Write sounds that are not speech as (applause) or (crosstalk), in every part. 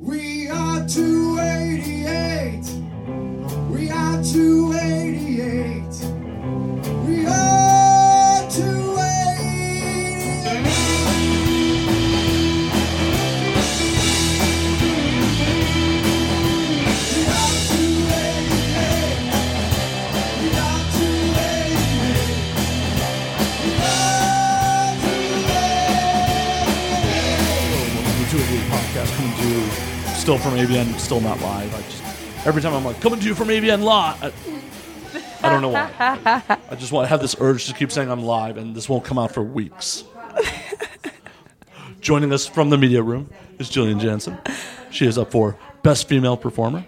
We are 288. We are 288. We are still from AVN, still not live. I just every time I'm like coming to you from AVN live. I, I don't know why. I just want to have this urge to keep saying I'm live, and this won't come out for weeks. (laughs) Joining us from the media room is Jillian Janson. She is up for best female performer,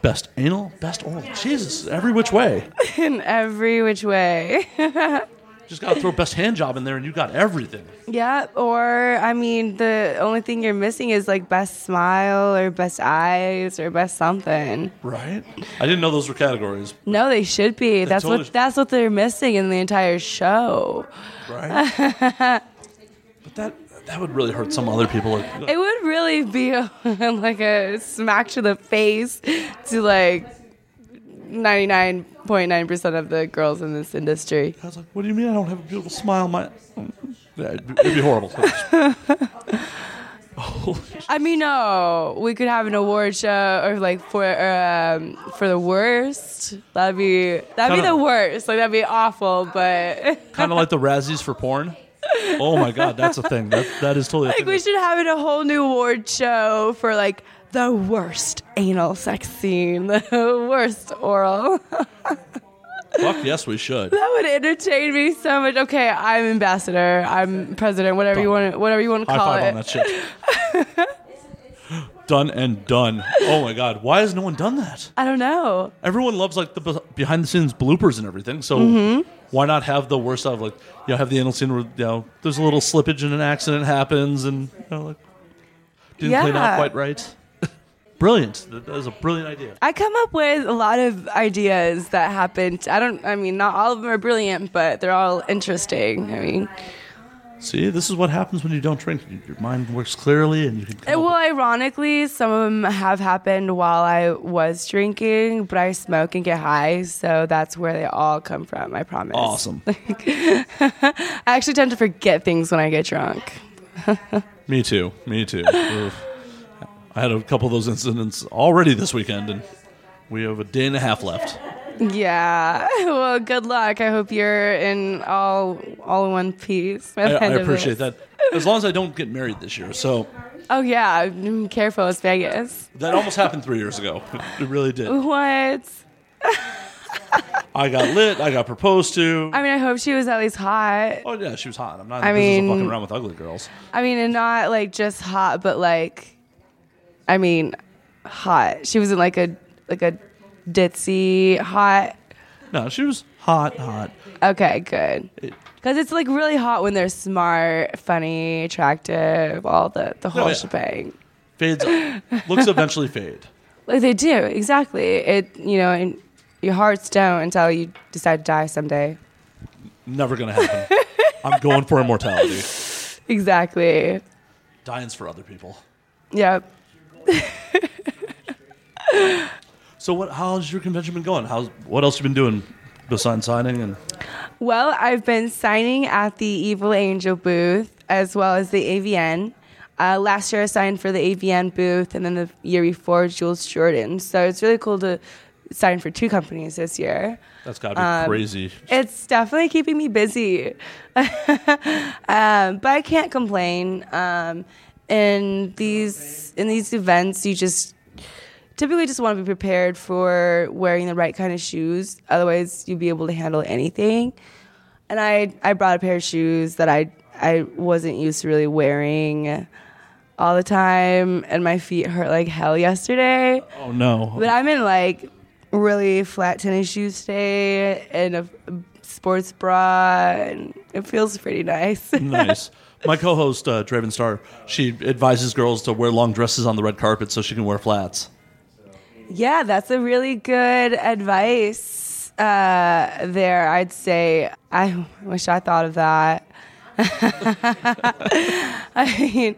best anal, best oral. Jesus, every which way. in every which way. (laughs) Just got to throw best hand job in there, and you got everything. yeah, or I mean, the only thing you're missing is like best smile or best eyes or best something. Right? I didn't know those were categories. No, they should be. That's totally- what that's what they're missing in the entire show. right? (laughs) but that that would really hurt some other people. Like, It would really be a, (laughs) like a smack to the face to like 99.9% of the girls in this industry. I was like, "What do you mean I don't have a beautiful smile?" My, yeah, it'd, be- it'd be horrible. (laughs) I mean, no, we could have an award show or like for um, for the worst. That'd be that'd be Kinda- the worst. Like that'd be awful. But (laughs) kind of like the Razzies for porn. Oh my god, that's a thing. That that is totally. A like we should have it a whole new award show for like the worst anal sex scene, (laughs) the worst oral. Fuck yes, we should. that would entertain me so much. Okay, I'm ambassador. I'm president. Whatever you want. Whatever you want to High call five it. on that shit. done and done. Oh my god, why has no one done that? I don't know. Everyone loves like the be- behind the scenes bloopers and everything. So Mm-hmm. why not have the worst of like you know have the anal scene where you know there's a little slippage and an accident happens and you know like didn't clean out Yeah. quite right. Brilliant. That was a brilliant idea. I come up with a lot of ideas that happened. I don't. I mean, not all of them are brilliant, but they're all interesting. I mean, See, this is what happens when you don't drink. Your mind works clearly, and you can. Well, ironically, some of them have happened while I was drinking, but I smoke and get high, so that's where they all come from. I promise. awesome. (laughs) I actually tend to forget things when I get drunk. (laughs) Me too. Me too. I had a couple of those incidents already this weekend, and we have a day and a half left. Yeah. (laughs) Well, good luck. I hope you're in all all in one piece. I, I appreciate that. As long as I don't get married this year. So Oh yeah. Mm, Careful, it's Vegas. that almost happened three years ago. It really did. What? (laughs) I got lit. I got proposed to. I mean, I hope she was at least hot. oh yeah, she was hot. I'm not I the business of mean- fucking around with ugly girls. I mean, and not like just hot, but like, I mean, hot. She wasn't like a like a ditzy hot. No, she was hot, hot. Okay, good. Because it's like really hot when they're smart, funny, attractive, all the the whole yeah. shebang. Fades. (laughs) looks eventually fade. Like they do exactly. It you know, and your hearts don't until you decide to die someday. Never gonna happen. I'm going for immortality. (laughs) Exactly. Dying's for other people. Yep. So what? How's your convention been going? How's what else you been doing besides signing and? Well, I've been signing at the Evil Angel booth as well as the AVN. Uh, last year, I signed for the AVN booth, and then the year before, Jules Jordan. So it's really cool to sign for two companies this year. That's got to be Um, crazy. It's definitely keeping me busy, um, (laughs) but I can't complain. Um, in these in these events, you just typically just want to be prepared for wearing the right kind of shoes. Otherwise, you'll be able to handle anything. And I I brought a pair of shoes that I I wasn't used to really wearing. all the time, and my feet hurt like hell yesterday. Oh no. But I'm in like really flat tennis shoes today and a, a sports bra, and it feels pretty nice. (laughs) nice. My co-host uh, Draven Star, she advises girls to wear long dresses on the red carpet so she can wear flats. yeah, that's a really good advice uh, there. I'd say I wish I thought of that. (laughs) I mean,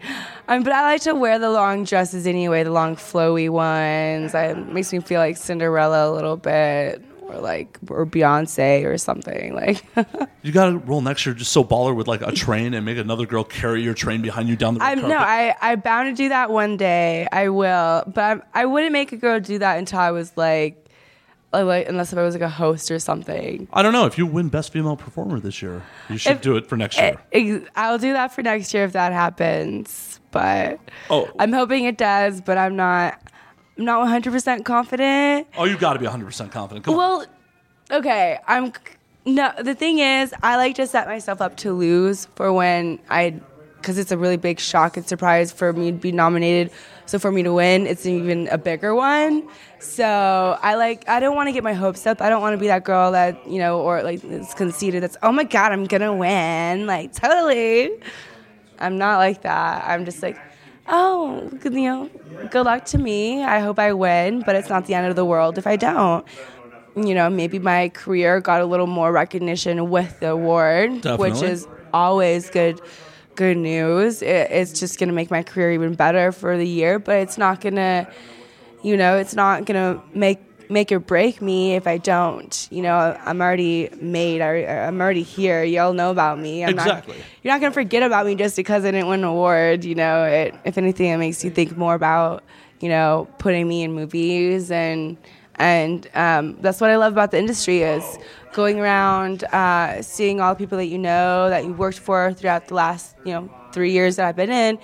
um, but I like to wear the long dresses anyway, the long flowy ones. I, it makes me feel like Cinderella a little bit, or like or Beyonce or something. Like (laughs) You got to roll next year just so baller with like a train and make another girl carry your train behind you down the I'm carpet. no, I I bound to do that one day. I will, but I'm, I wouldn't make a girl do that until I was like, like, unless if I was like a host or something. I don't know if you win best female performer this year. You should If- do it for next year. Eh, ex- I'll do that for next year if that happens. But Oh. I'm hoping it does. But I'm not. I'm not 100 percent confident. oh, you got to be 100% confident. Come on. Well, okay. I'm no. The thing is, I like to set myself up to lose for when I, because it's a really big shock and surprise for me to be nominated. So for me to win, it's even a bigger one. So I like. I don't want to get my hopes up. I don't want to be that girl that you know, or like is conceited. That's oh my god, I'm gonna win. Like totally. I'm not like that. I'm just like. Oh, good- you know, good luck to me. I hope I win, but it's not the end of the world if I don't you know, maybe my career got a little more recognition with the award, which is always good good news. It, it's just going to make my career even better for the year, but it's not going to you know, it's not going to make make or break me if I don't. You know, I'm already made. I, I'm already here. Y'all know about me. I'm Exactly. Not, you're not going to forget about me just because I didn't win an award. You know, it, if anything, it makes you think more about, you know, putting me in movies and and um, that's what I love about the industry is going around, uh, seeing all the people that you know that you worked for throughout the last, you know, three years that I've been in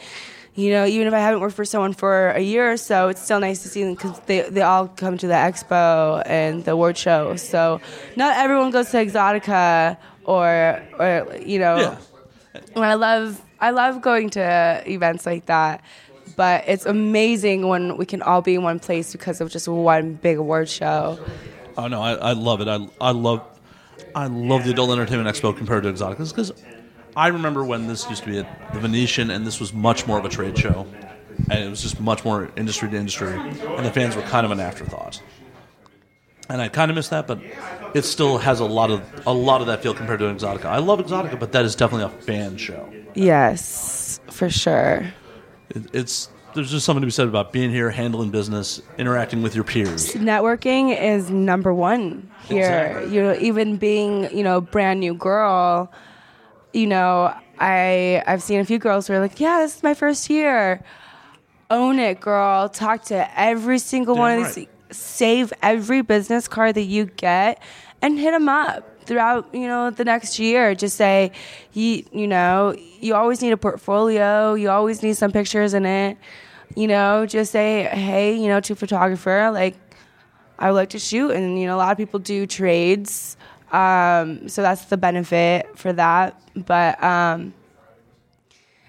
you know, even if I haven't worked for someone for a year or so, it's still nice to see them because they, they all come to the expo and the award show. So not everyone goes to Exxxotica or, or you know, Yeah. and I love I love going to events like that. But it's amazing when we can all be in one place because of just one big award show. Oh no, I, I love it. I, I love I love the Adult Entertainment Expo compared to Exxxotica because I remember when this used to be at the Venetian and this was much more of a trade show, and it was just much more industry to industry, and the fans were kind of an afterthought. And I kind of miss that, but it still has a lot of a lot of that feel compared to Exxxotica. I love Exxxotica, but that is definitely a fan show. Yes, for sure. It, it's there's just something to be said about being here, handling business, interacting with your peers. networking is number one here. Exactly. You know, even being you know brand new girl, you know, I I've seen a few girls who are like, yeah, this is my first year. Own it, girl. Talk to every single one Damn of these. Save every business card that you get and hit them up throughout you know the next year just say you you know you always need a portfolio you always need some pictures in it you know just say hey you know to a photographer like I would like to shoot, and you know, a lot of people do trades, um, so that's the benefit for that. But um,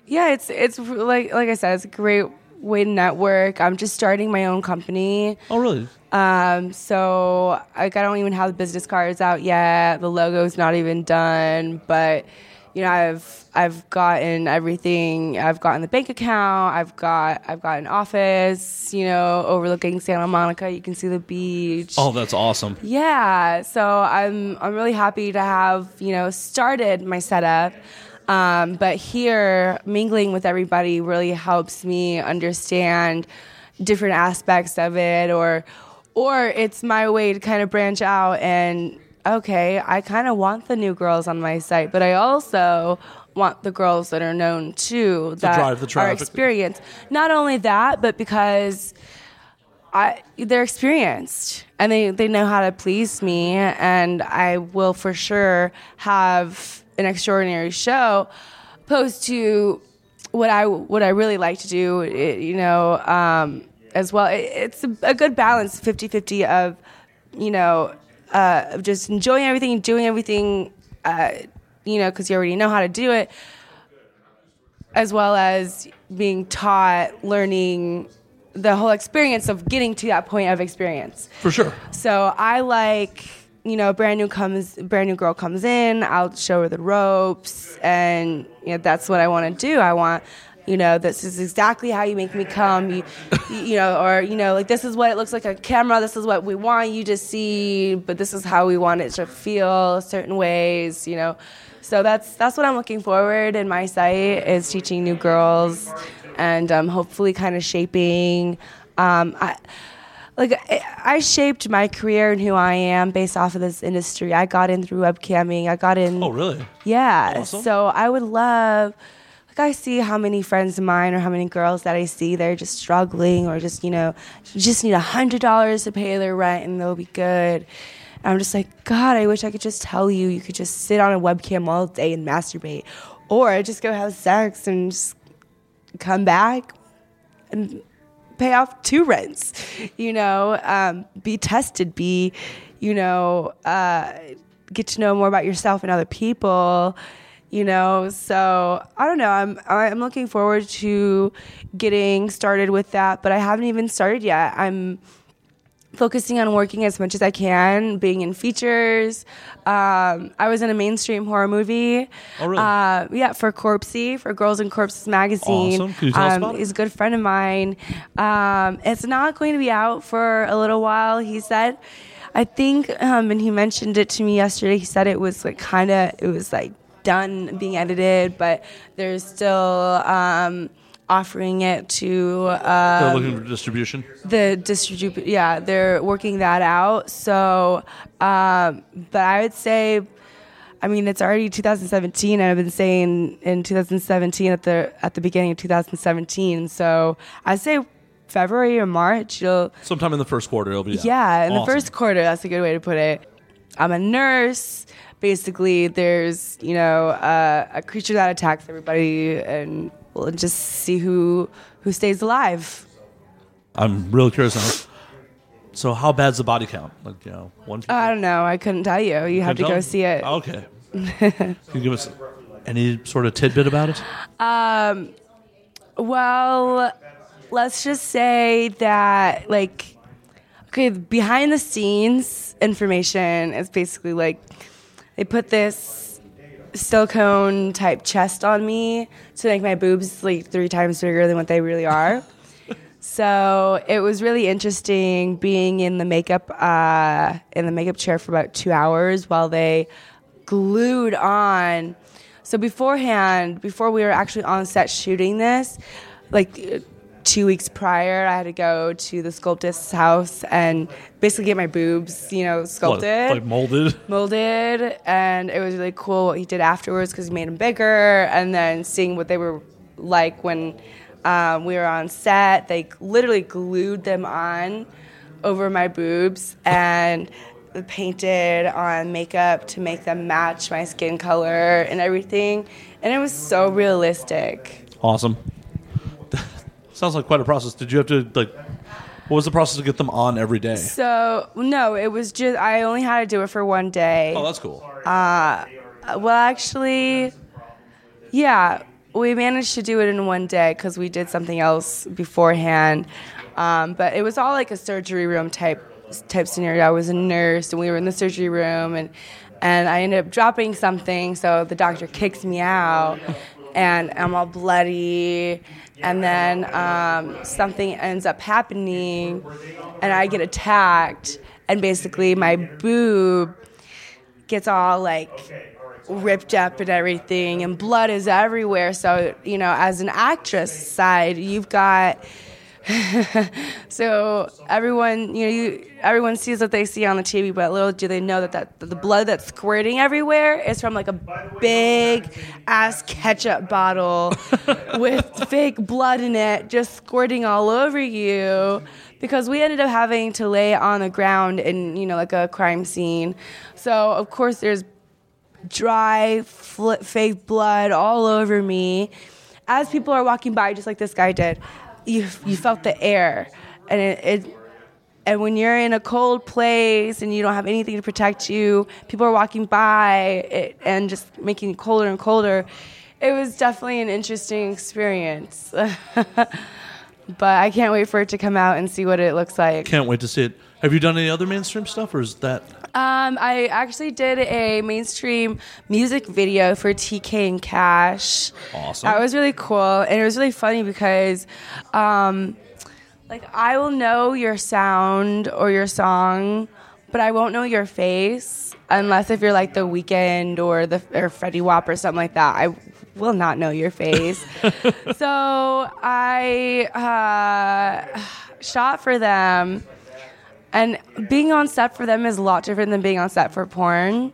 yeah, it's it's like like I said, it's a great way to network. I'm just starting my own company, Oh, really? um, so like I don't even have the business cards out yet. The logo's not even done, but you know, I've I've gotten everything. I've gotten the bank account. I've got I've got an office. You know, overlooking Santa Monica. You can see the beach. Oh, that's awesome. Yeah, so I'm I'm really happy to have you know started my setup, um, but here mingling with everybody really helps me understand different aspects of it, or or it's my way to kind of branch out and okay, I kind of want the new girls on my site, but I also want the girls that are known too that drive the are experienced. Not only that, but because I they're experienced and they, they know how to please me and I will for sure have an extraordinary show opposed to what I what I really like to do it, you know um, as well it, it's a, a good balance 50-50 of you know uh, just enjoying everything doing everything uh, you know because you already know how to do it as well as being taught, learning the whole experience of getting to that point of experience. For sure. So I like, you know, brand new comes, brand new girl comes in. I'll show her the ropes, and you know that's what I want to do. I want, you know, this is exactly how you make me come. You, you know, or you know, like this is what it looks like on camera. This is what we want you to see, but this is how we want it to feel certain ways. You know, so that's that's what I'm looking forward in my site is teaching new girls, and um, hopefully kind of shaping. Um, I, like I- I shaped my career and who I am based off of this industry. I got in through webcamming. I got in. Oh, really? Yeah. Awesome. So I would love, like, I see how many friends of mine or how many girls that I see they're just struggling or just, you know, just need a hundred dollars to pay their rent and they'll be good. And I'm just like, God, I wish I could just tell you, you could just sit on a webcam all day and masturbate, or just go have sex and just come back and pay off two rents. You know, um, be tested, be, you know, uh, get to know more about yourself and other people. You know, so I don't know. I'm I'm looking forward to getting started with that, but I haven't even started yet. I'm focusing on working as much as I can, being in features. Um, I was in a mainstream horror movie. Oh, really? Uh, yeah, for Corpsey, for Girls and Corpses magazine. Awesome. You tell us um, about it? He's a good friend of mine. Um, it's not going to be out for a little while, he said. I think, um, and he mentioned it to me yesterday. He said it was like kind of, it was like done being edited, but they're still um, offering it to uh, They're looking for distribution. the distribute yeah they're working that out so um, but i would say i mean it's already 2017 and i've been saying in 2017 at the at the beginning of 2017 so i'd say february or march you'll Sometime in the first quarter, it'll be out. yeah, in the first quarter, that's a good way to put it. I'm a nurse. Basically, there's you know uh, a creature that attacks everybody, and we'll just see who who stays alive. I'm really curious now. So, how bad's the body count? Like, you know, one. I don't know. I couldn't tell you. You have to go tell? see it. Okay. Can you give us any sort of tidbit about it? Um. Well, let's just say that like okay, behind the scenes information is basically like they put this silicone type chest on me to make my boobs like three times bigger than what they really are. (laughs) so it was really interesting being in the makeup uh, in the makeup chair for about two hours while they glued on. So beforehand, before we were actually on set shooting this, like two weeks prior, I had to go to the sculptist's house and basically get my boobs, you know, sculpted like molded? molded and it was really cool what he did afterwards because he made them bigger and then seeing what they were like when um, we were on set they literally glued them on over my boobs and (laughs) painted on makeup to make them match my skin color and everything and it was so realistic Awesome. Sounds like quite a process. Did you have to like? What was the process to get them on every day? so no it was just i only had to do it for one day Oh, that's cool. Uh, well, actually, yeah, we managed to do it in one day because we did something else beforehand. Um, but it was all like a surgery room type type scenario. I was a nurse, and we were in the surgery room, and and I ended up dropping something, so the doctor kicks me out, and I'm all bloody. And then um, something ends up happening, and I get attacked, and basically my boob gets all like ripped up and everything and blood is everywhere so you know as an actress side you've got (laughs) so everyone you know you everyone sees what they see on the TV but little do they know that, that the blood that's squirting everywhere is from like a big ass ketchup bottle (laughs) with fake blood in it just squirting all over you. Because we ended up having to lay on the ground in you know like a crime scene. So of course there's dry fl- fake blood all over me. As people are walking by just like this guy did you you felt the air and it, it and when you're in a cold place and you don't have anything to protect you people are walking by it, and just making it colder and colder it was definitely an interesting experience. (laughs) but I can't wait for it to come out and see what it looks like. Can't wait to see it. Have you done any other mainstream stuff, or is that Um, I actually did a mainstream music video for TK and Cash. Awesome. That was really cool, and it was really funny because, um, like, I will know your sound or your song, but I won't know your face unless if you're like The Weeknd or the or Fetty Wap or something like that. I will not know your face. (laughs) so I uh, shot for them. And being on set for them is a lot different than being on set for porn.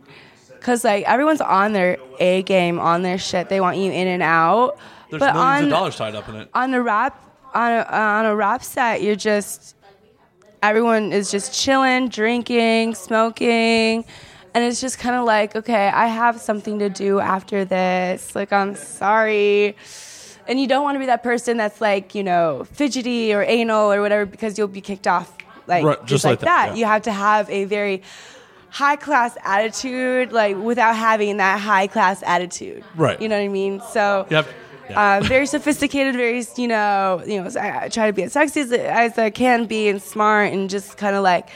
Cause like everyone's on their A game, on their shit. They want you in and out. there's but millions on of dollars tied up in it? on a rap on a, on a rap set, you're just everyone is just chilling, drinking, smoking, and it's just kind of like, okay, I have something to do after this. Like, I'm sorry. And you don't want to be that person that's like, you know, fidgety or anal or whatever because you'll be kicked off. Like, Right, just, just like, like that, that. yeah. You have to have a very high class attitude, like, without having that high class attitude. Right. You know what I mean? So, have, yeah. uh, very sophisticated, very you know, you know. I, I try to be as sexy as, as I can be and smart and just kind of like.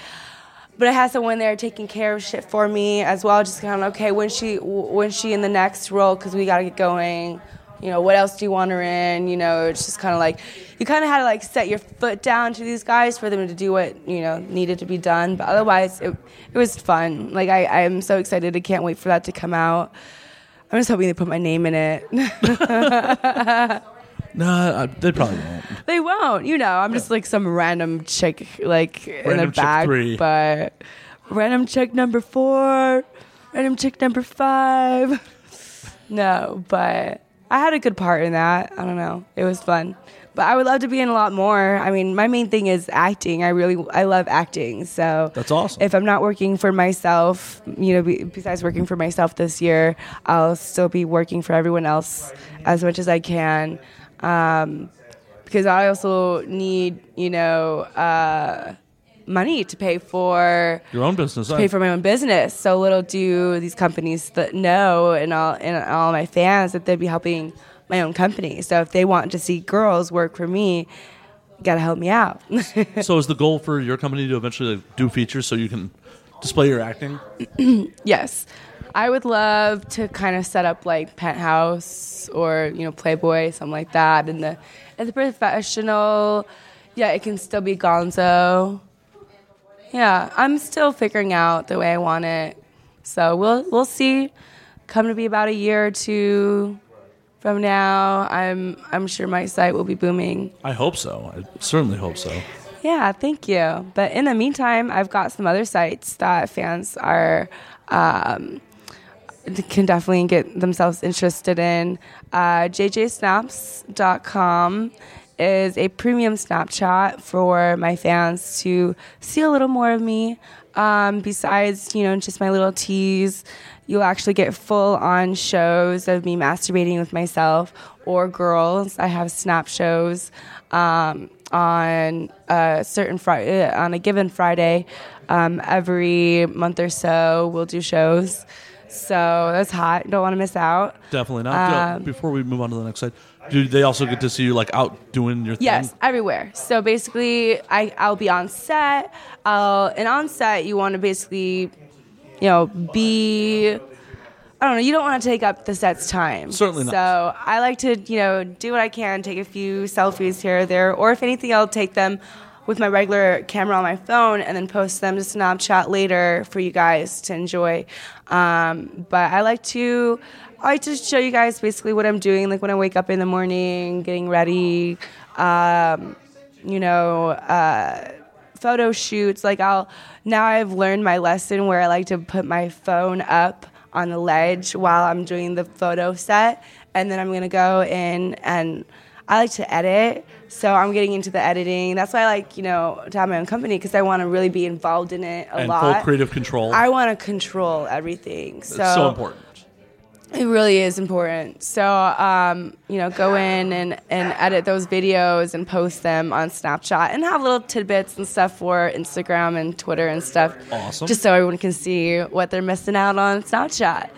But I had someone there taking care of shit for me as well. Just kind of okay when she when she in the next role because we gotta get going. You know what else do you want her in? You know it's just kind of like you kind of had to like set your foot down to these guys for them to do what you know needed to be done. But otherwise it it was fun. Like I I'm so excited. I can't wait for that to come out. I'm just hoping they put my name in it. (laughs) nah, I, they probably won't. They won't. You know, I'm just like some random chick, like in Random a chick bag. three. But random chick number four, random chick number five. (laughs) No, but I had a good part in that. I don't know. It was fun. But I would love to be in a lot more. I mean, my main thing is acting. I really, I love acting. So That's awesome. If I'm not working for myself, you know, be, besides working for myself this year, I'll still be working for everyone else as much as I can. Um, because I also need, you know, uh, money to pay for Your own business. pay for my own business. So little do these companies that know and all and all my fans that they'd be helping my own company. So if they want to see girls work for me, you gotta help me out. (laughs) so is the goal for your company to eventually like, do features so you can display your acting? (clears throat) yes. I would love to kind of set up like Penthouse or you know Playboy, something like that. And the and the professional, yeah, it can still be Gonzo. Yeah, I'm still figuring out the way I want it. So we'll we'll see. Come to be about a year or two from now. I'm I'm sure my site will be booming. I hope so. I certainly hope so. Yeah, thank you. But in the meantime, I've got some other sites that fans are um, can definitely get themselves interested in. Uh, JJSnaps.com is a premium Snapchat for my fans to see a little more of me. Um, besides, you know, just my little tease, you'll actually get full on shows of me masturbating with myself or girls. I have snap shows um, on a certain Friday, on a given Friday. Um, every month or so, we'll do shows. So that's hot. Don't want to miss out. Definitely not. Um, Before we move on to the next slide, do they also get to see you like out doing your thing? Yes, everywhere. So basically, I I'll be on set. I'll and on set, you want to basically, you know, be. I don't know. You don't want to take up the set's time. Certainly not. So I like to, you know, do what I can, take a few selfies here or there, or if anything, I'll take them with my regular camera on my phone and then post them to Snapchat later for you guys to enjoy. Um, but I like to, I like to show you guys basically what I'm doing, like when I wake up in the morning, getting ready. Um, you know, uh, photo shoots. Like I'll now I've learned my lesson where I like to put my phone up on the ledge while I'm doing the photo set, and then I'm gonna go in and I like to edit. So I'm getting into the editing. That's why I like you know to have my own company because I want to really be involved in it a and lot. full creative control. I want to control everything. So it's so important. It really is important. So, um, you know, go in and, and edit those videos and post them on Snapchat and have little tidbits and stuff for Instagram and Twitter and stuff. Awesome. Just so everyone can see what they're missing out on Snapchat.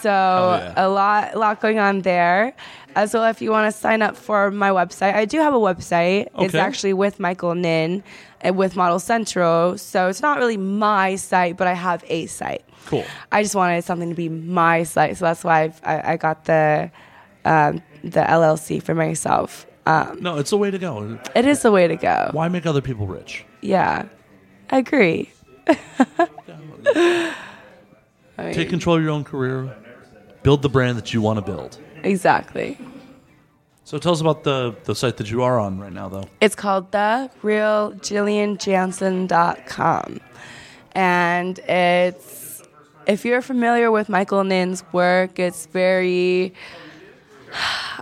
So yeah. a lot, a lot going on there. As well, if you want to sign up for my website, I do have a website. It's actually with Michael Ninn and with Model Central. So it's not really my site, but I have a site. Cool. I just wanted something to be my site, so that's why I've, I, I got the um, the LLC for myself. Um, No, it's the way to go. it is the way to go. Why make other people rich? Yeah, I agree. (laughs) I mean, Take control of your own career. Build the brand that you want to build. exactly. So tell us about the, the site that you are on right now, though. It's called the realjillianjanson.com. And it's, if you're familiar with Michael Ninn's work, it's very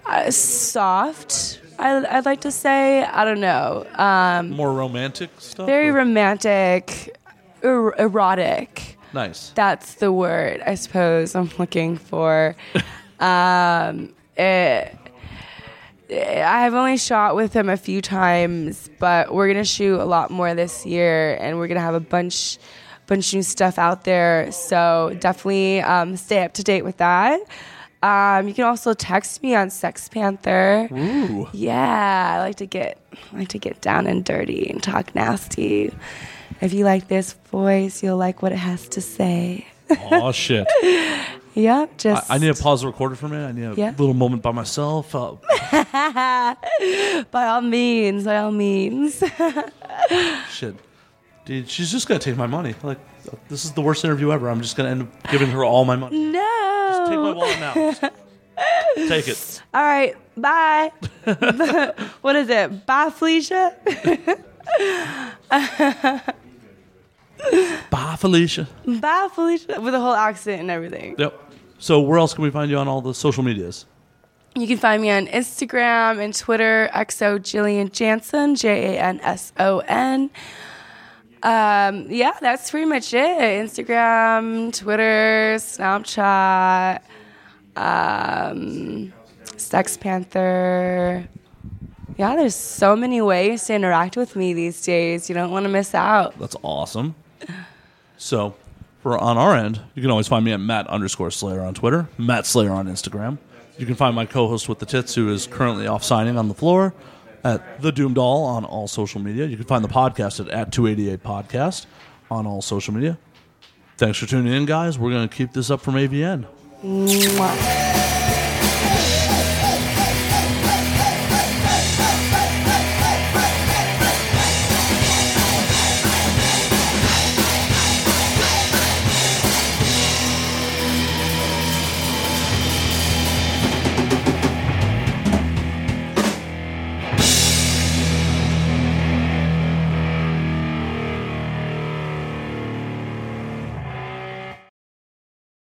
uh, soft, I, I'd like to say. I don't know. Um, More romantic stuff? very or- romantic, er- erotic. Nice. That's the word I suppose I'm looking for. (laughs) um, it, I've only shot with him a few times, but we're gonna shoot a lot more this year, and we're gonna have a bunch, bunch of new stuff out there. So definitely um, stay up to date with that. Um, you can also text me on Sex Panther. Ooh. Yeah, I like to get I like to get down and dirty and talk nasty. If you like this voice, you'll like what it has to say. Oh, shit. (laughs) Yep, I, just I need to pause the recorder for a minute. I need a Yeah. little moment by myself. Uh, (laughs) by all means, by all means. (laughs) shit. Dude, she's just going to take my money. Like, this is the worst interview ever. I'm just going to end up giving her all my money. no. Take my wallet now. Just (laughs) Take it. All right, bye. (laughs) what is it? Bye, Felicia. Bye, Felicia. bye, Felicia. With a whole accent and everything. Yep. So where else can we find you on all the social medias? You can find me on Instagram and Twitter, XO Jillian Janson, J A N S O N. Um, yeah, that's pretty much it. Instagram, Twitter, Snapchat, um, Sex Panther. Yeah, there's so many ways to interact with me these days. You don't want to miss out. That's awesome. So, for on our end, you can always find me at Matt underscore Slayer on Twitter, Matt Slayer on Instagram. You can find my co-host with the tits, who is currently off signing on the floor, at the Doomed Doll on all social media. You can find the podcast at, at 288 Podcast on all social media. Thanks for tuning in, guys. We're going to keep this up from AVN. Mwah.